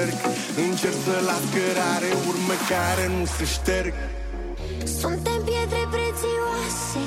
Încerc Încerc să las cărare Urme care nu se șterg. Suntem pietre prețioase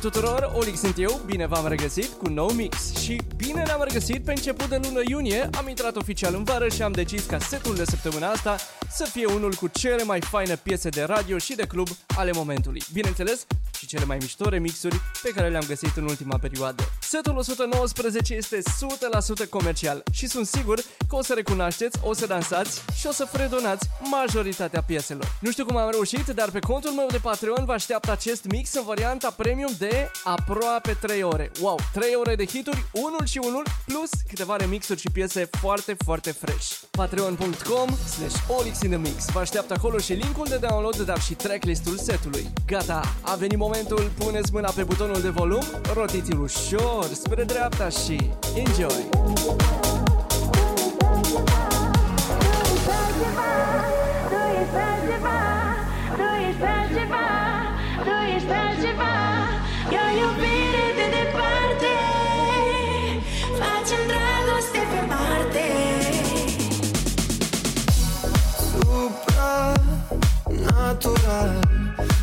tuturor, Olix sunt eu, bine v-am regăsit cu nou mix și bine ne-am regăsit pe început de lună iunie, am intrat oficial în vară și am decis ca setul de săptămâna asta să fie unul cu cele mai faine piese de radio și de club ale momentului. Bineînțeles, și cele mai mișto remixuri pe care le-am găsit în ultima perioadă. Setul 119 este 100% comercial și sunt sigur că o să recunoașteți, o să dansați și o să fredonați majoritatea pieselor. Nu știu cum am reușit, dar pe contul meu de Patreon vă așteaptă acest mix în varianta premium de aproape 3 ore. Wow, 3 ore de hituri, unul și unul, plus câteva remixuri și piese foarte, foarte fresh. Patreon.com slash Olix in the Mix. Vă așteaptă acolo și linkul de download, dar și tracklistul setului. Gata, a venit momentul, puneți mâna pe butonul de volum, rotiți-l ușor spre dreapta și enjoy! Supranatural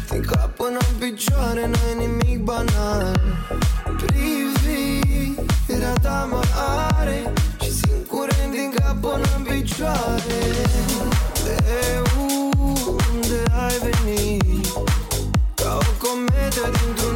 Din cap până în picioare N-ai nimic banal Privirea ta mă are Și simt curent din cap până în picioare. De unde ai venit? Ca o cometă dintr-un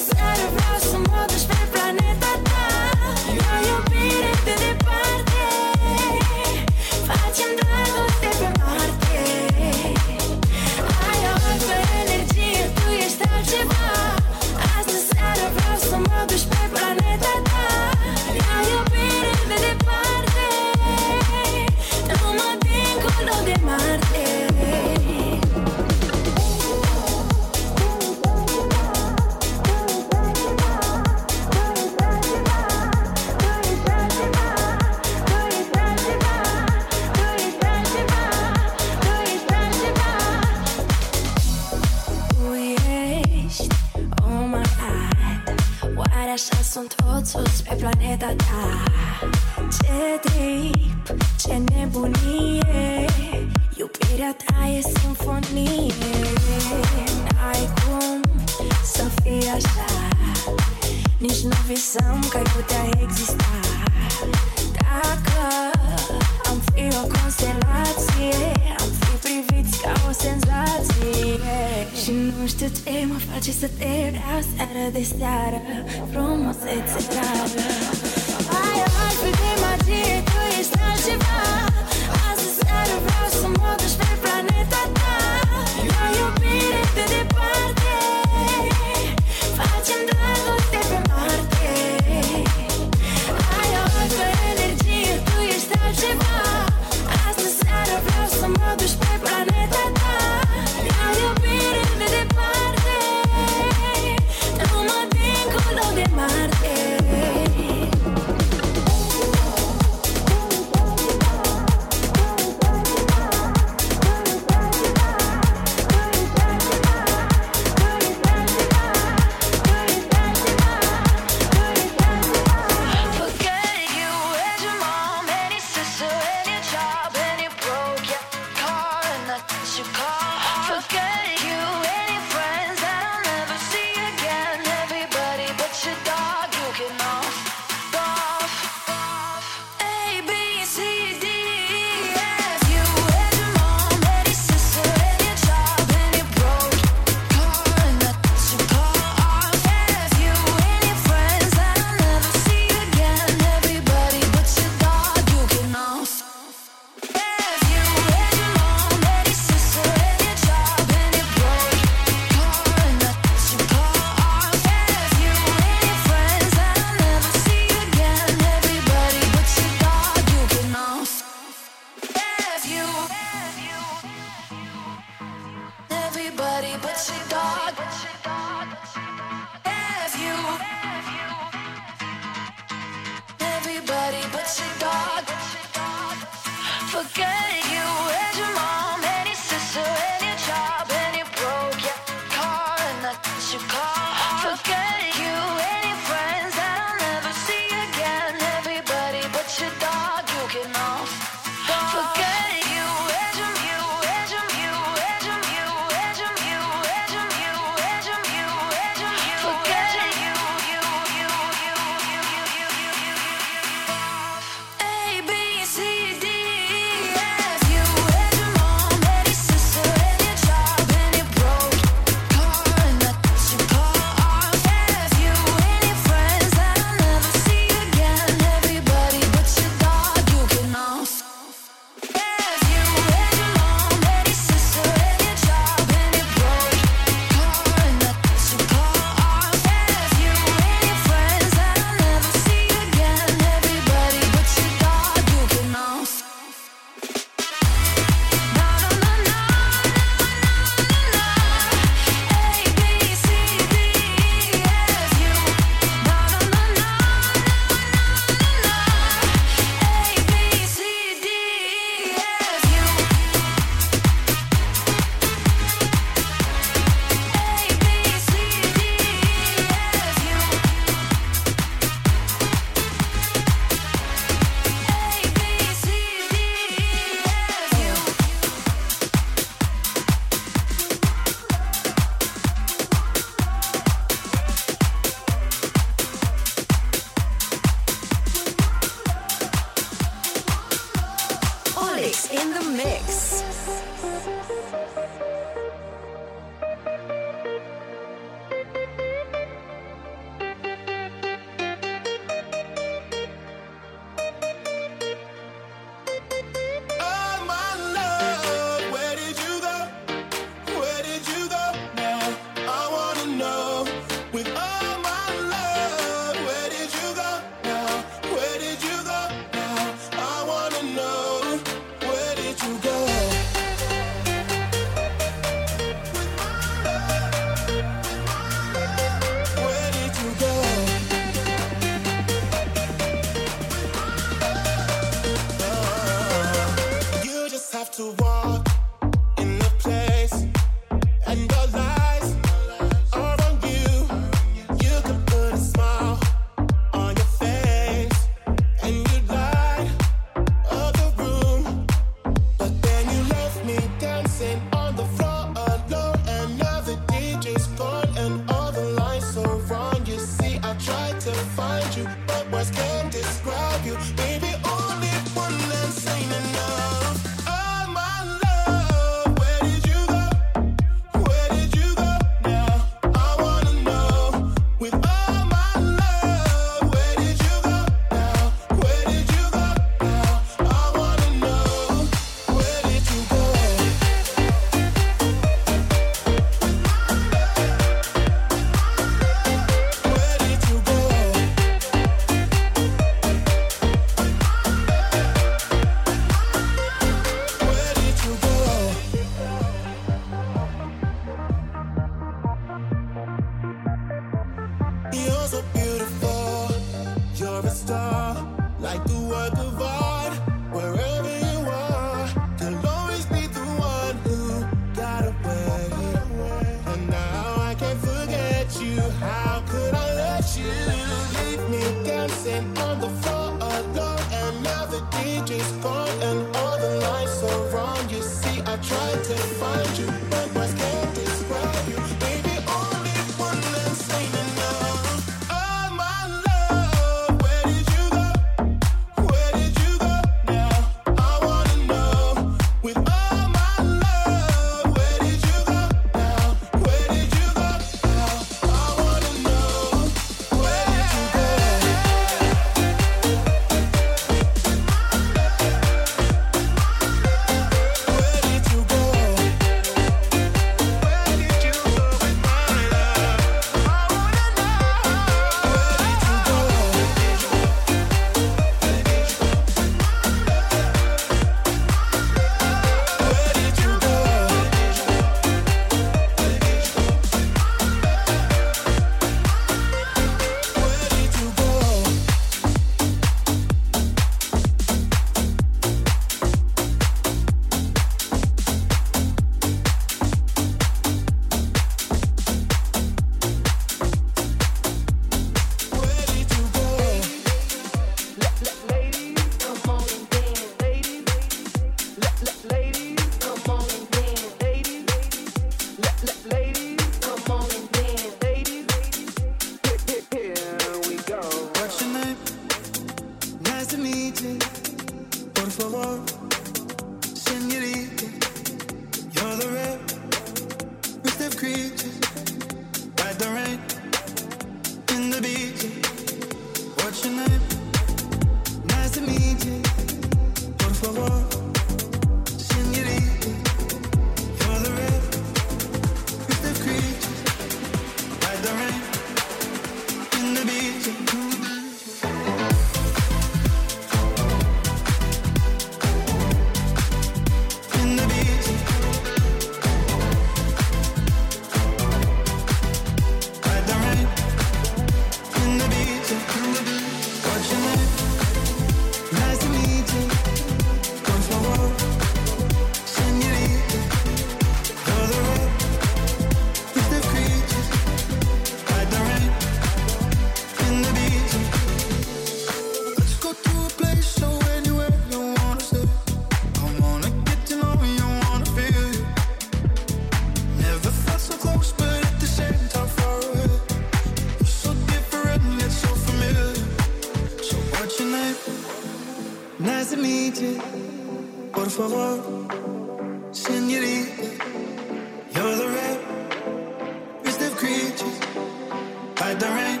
the rain,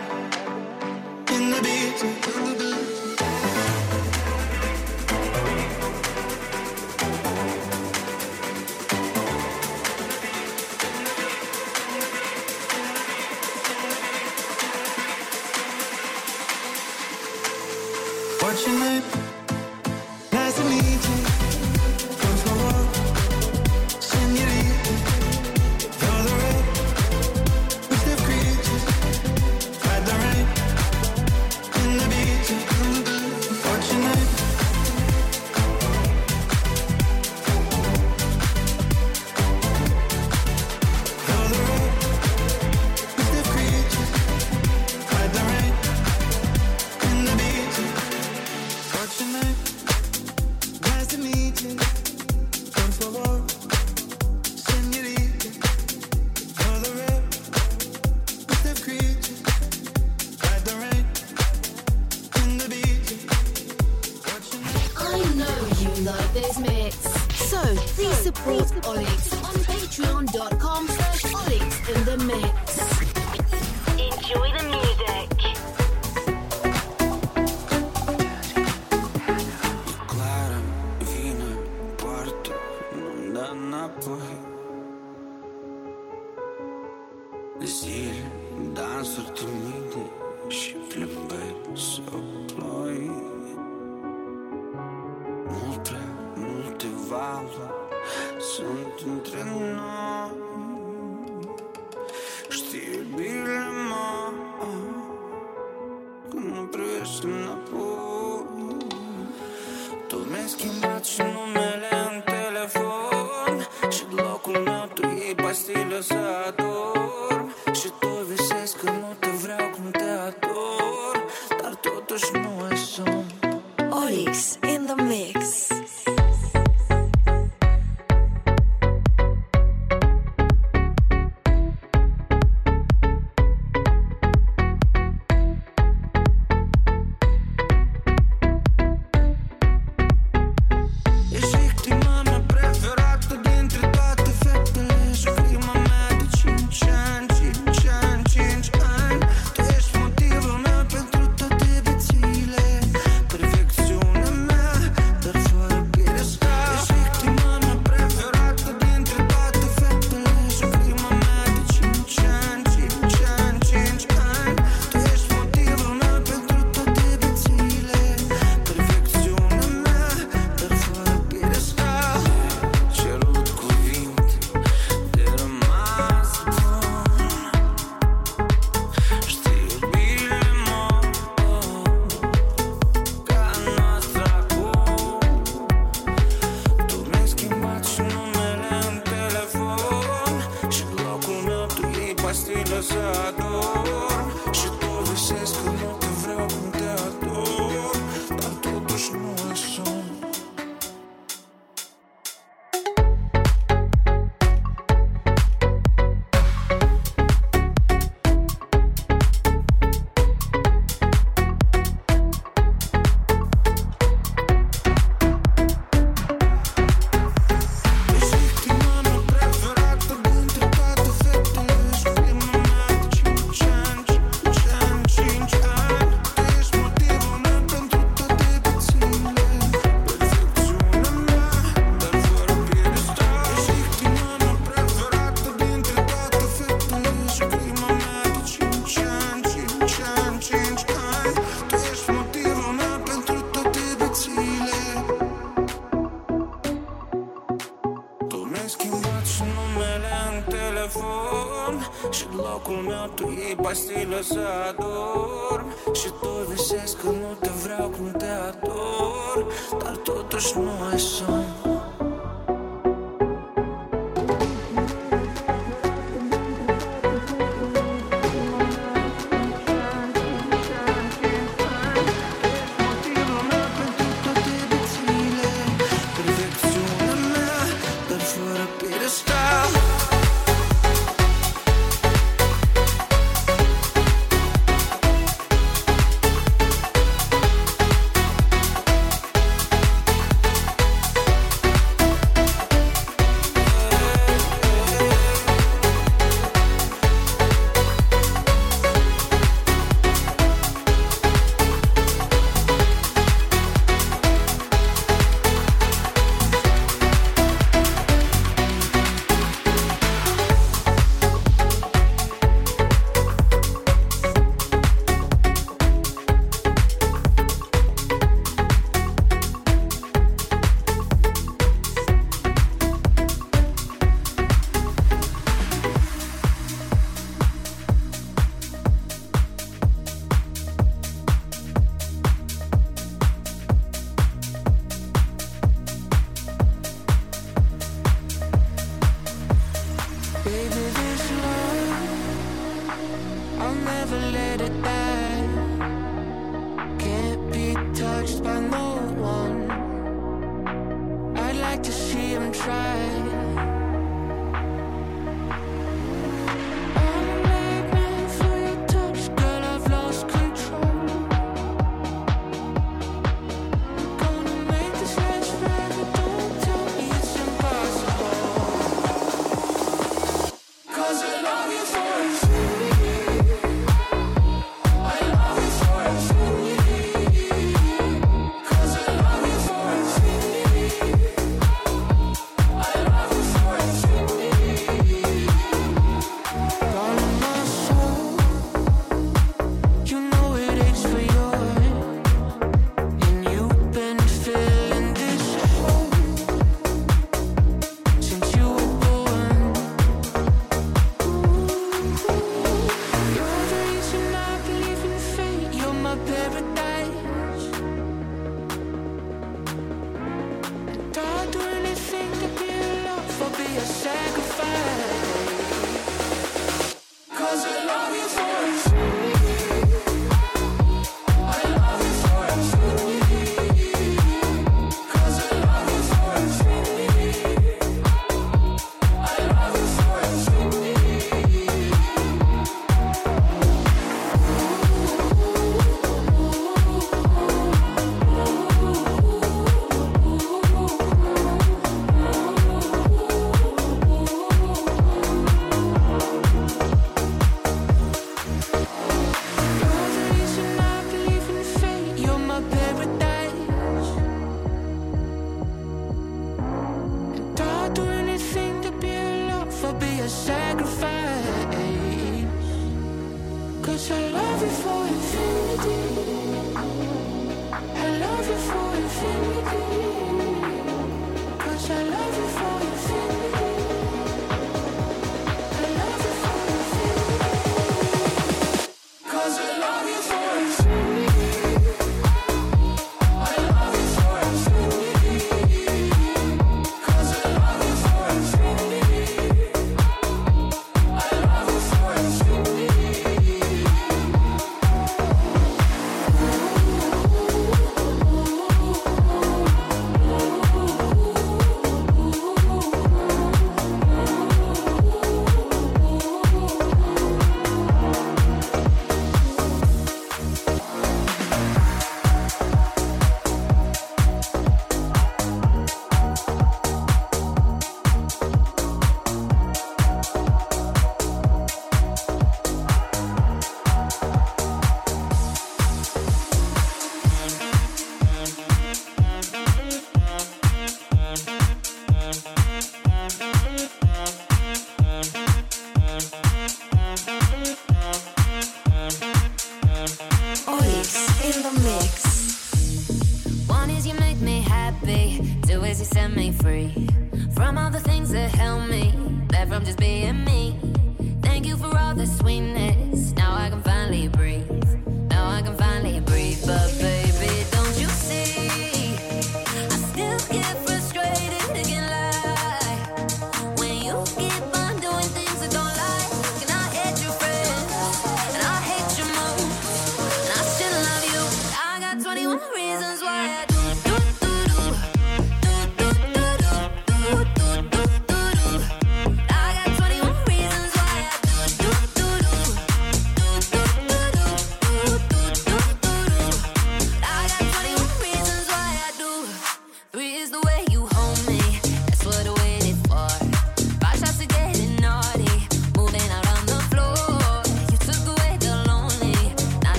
in the beach.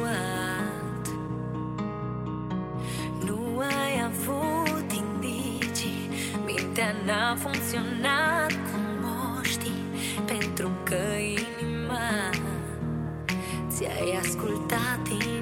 luat. Nu ai avut indicii Mintea n-a funcționat cum o știi Pentru că inima Ți-ai ascultat inima.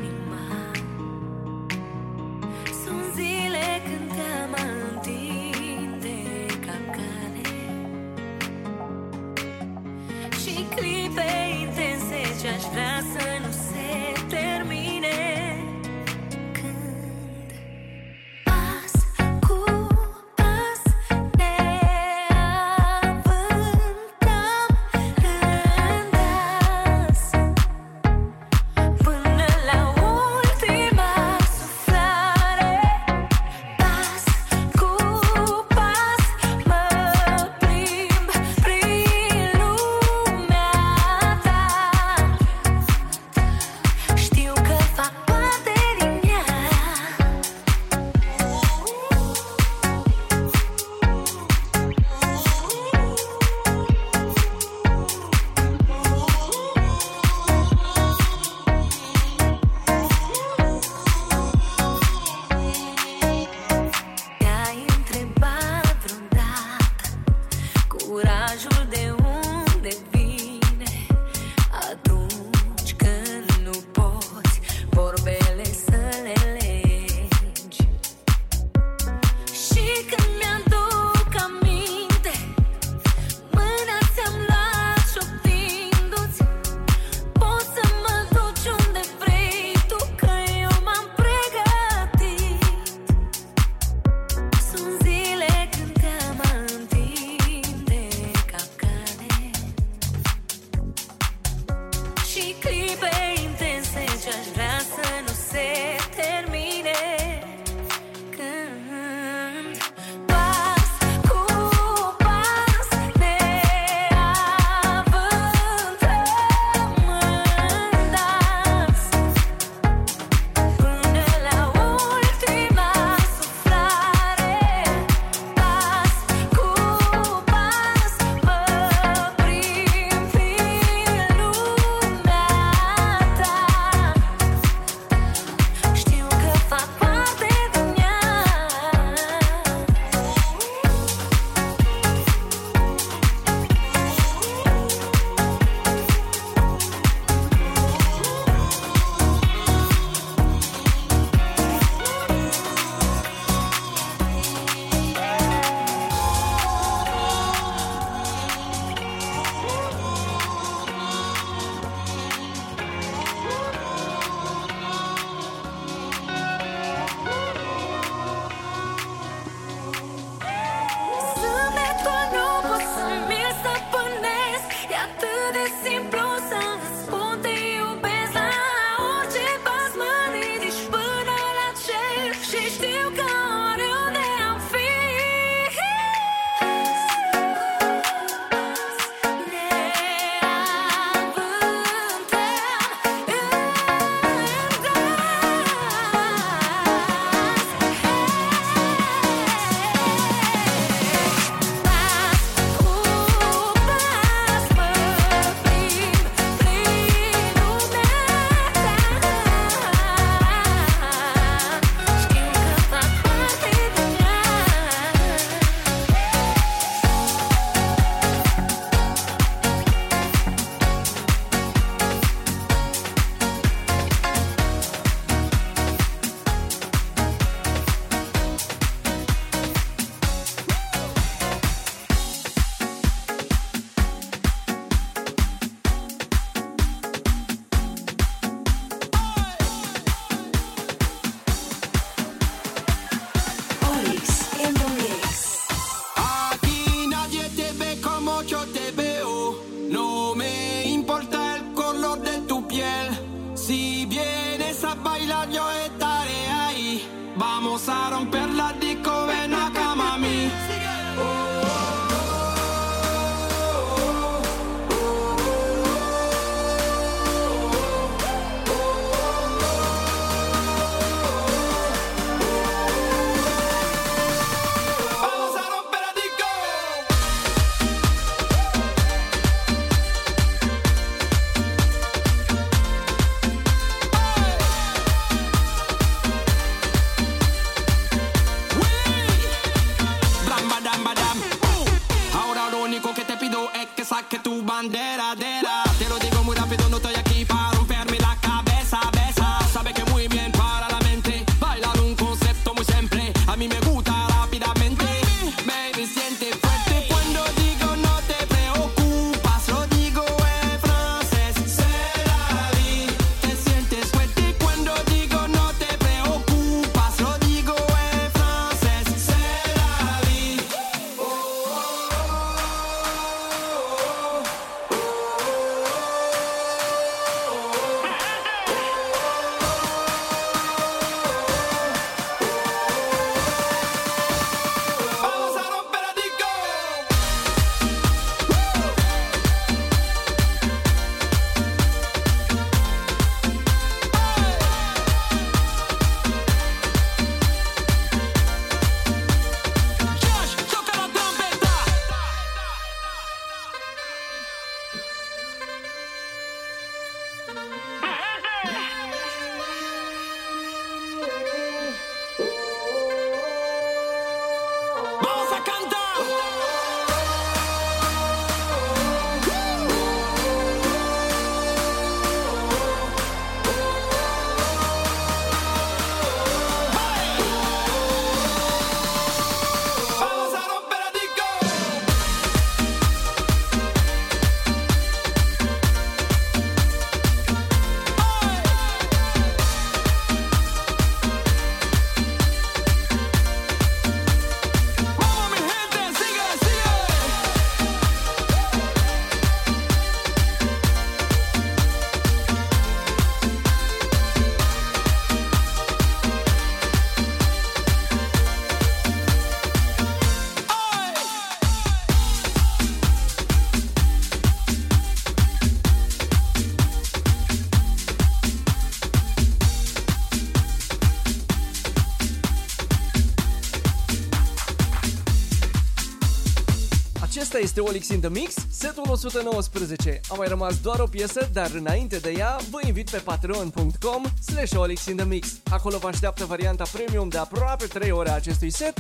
este Olix in the Mix, setul 119. A mai rămas doar o piesă, dar înainte de ea, vă invit pe patreon.com slash in the Mix. Acolo vă așteaptă varianta premium de aproape 3 ore a acestui set,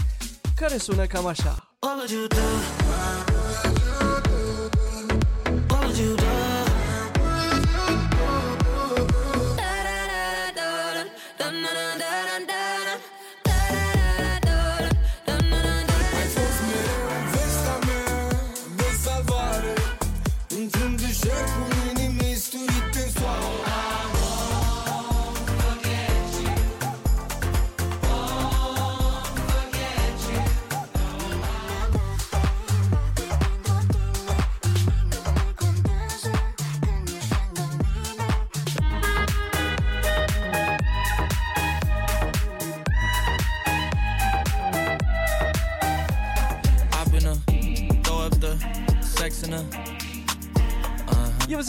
care sună cam așa. All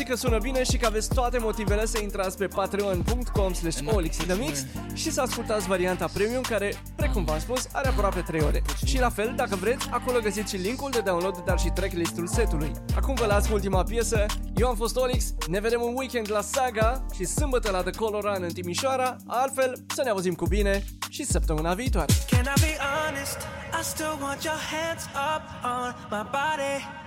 că sună bine și că aveți toate motivele să intrați pe patreon.com slash olixinthemix și să ascultați varianta premium care, precum v-am spus, are aproape 3 ore. Și la fel, dacă vreți, acolo găsiți și linkul de download, dar și tracklist-ul setului. Acum vă las cu ultima piesă. Eu am fost Olix, ne vedem un weekend la Saga și sâmbătă la The Coloran în Timișoara, altfel să ne auzim cu bine și săptămâna viitoare. Can I be honest? I still want your hands up on my body.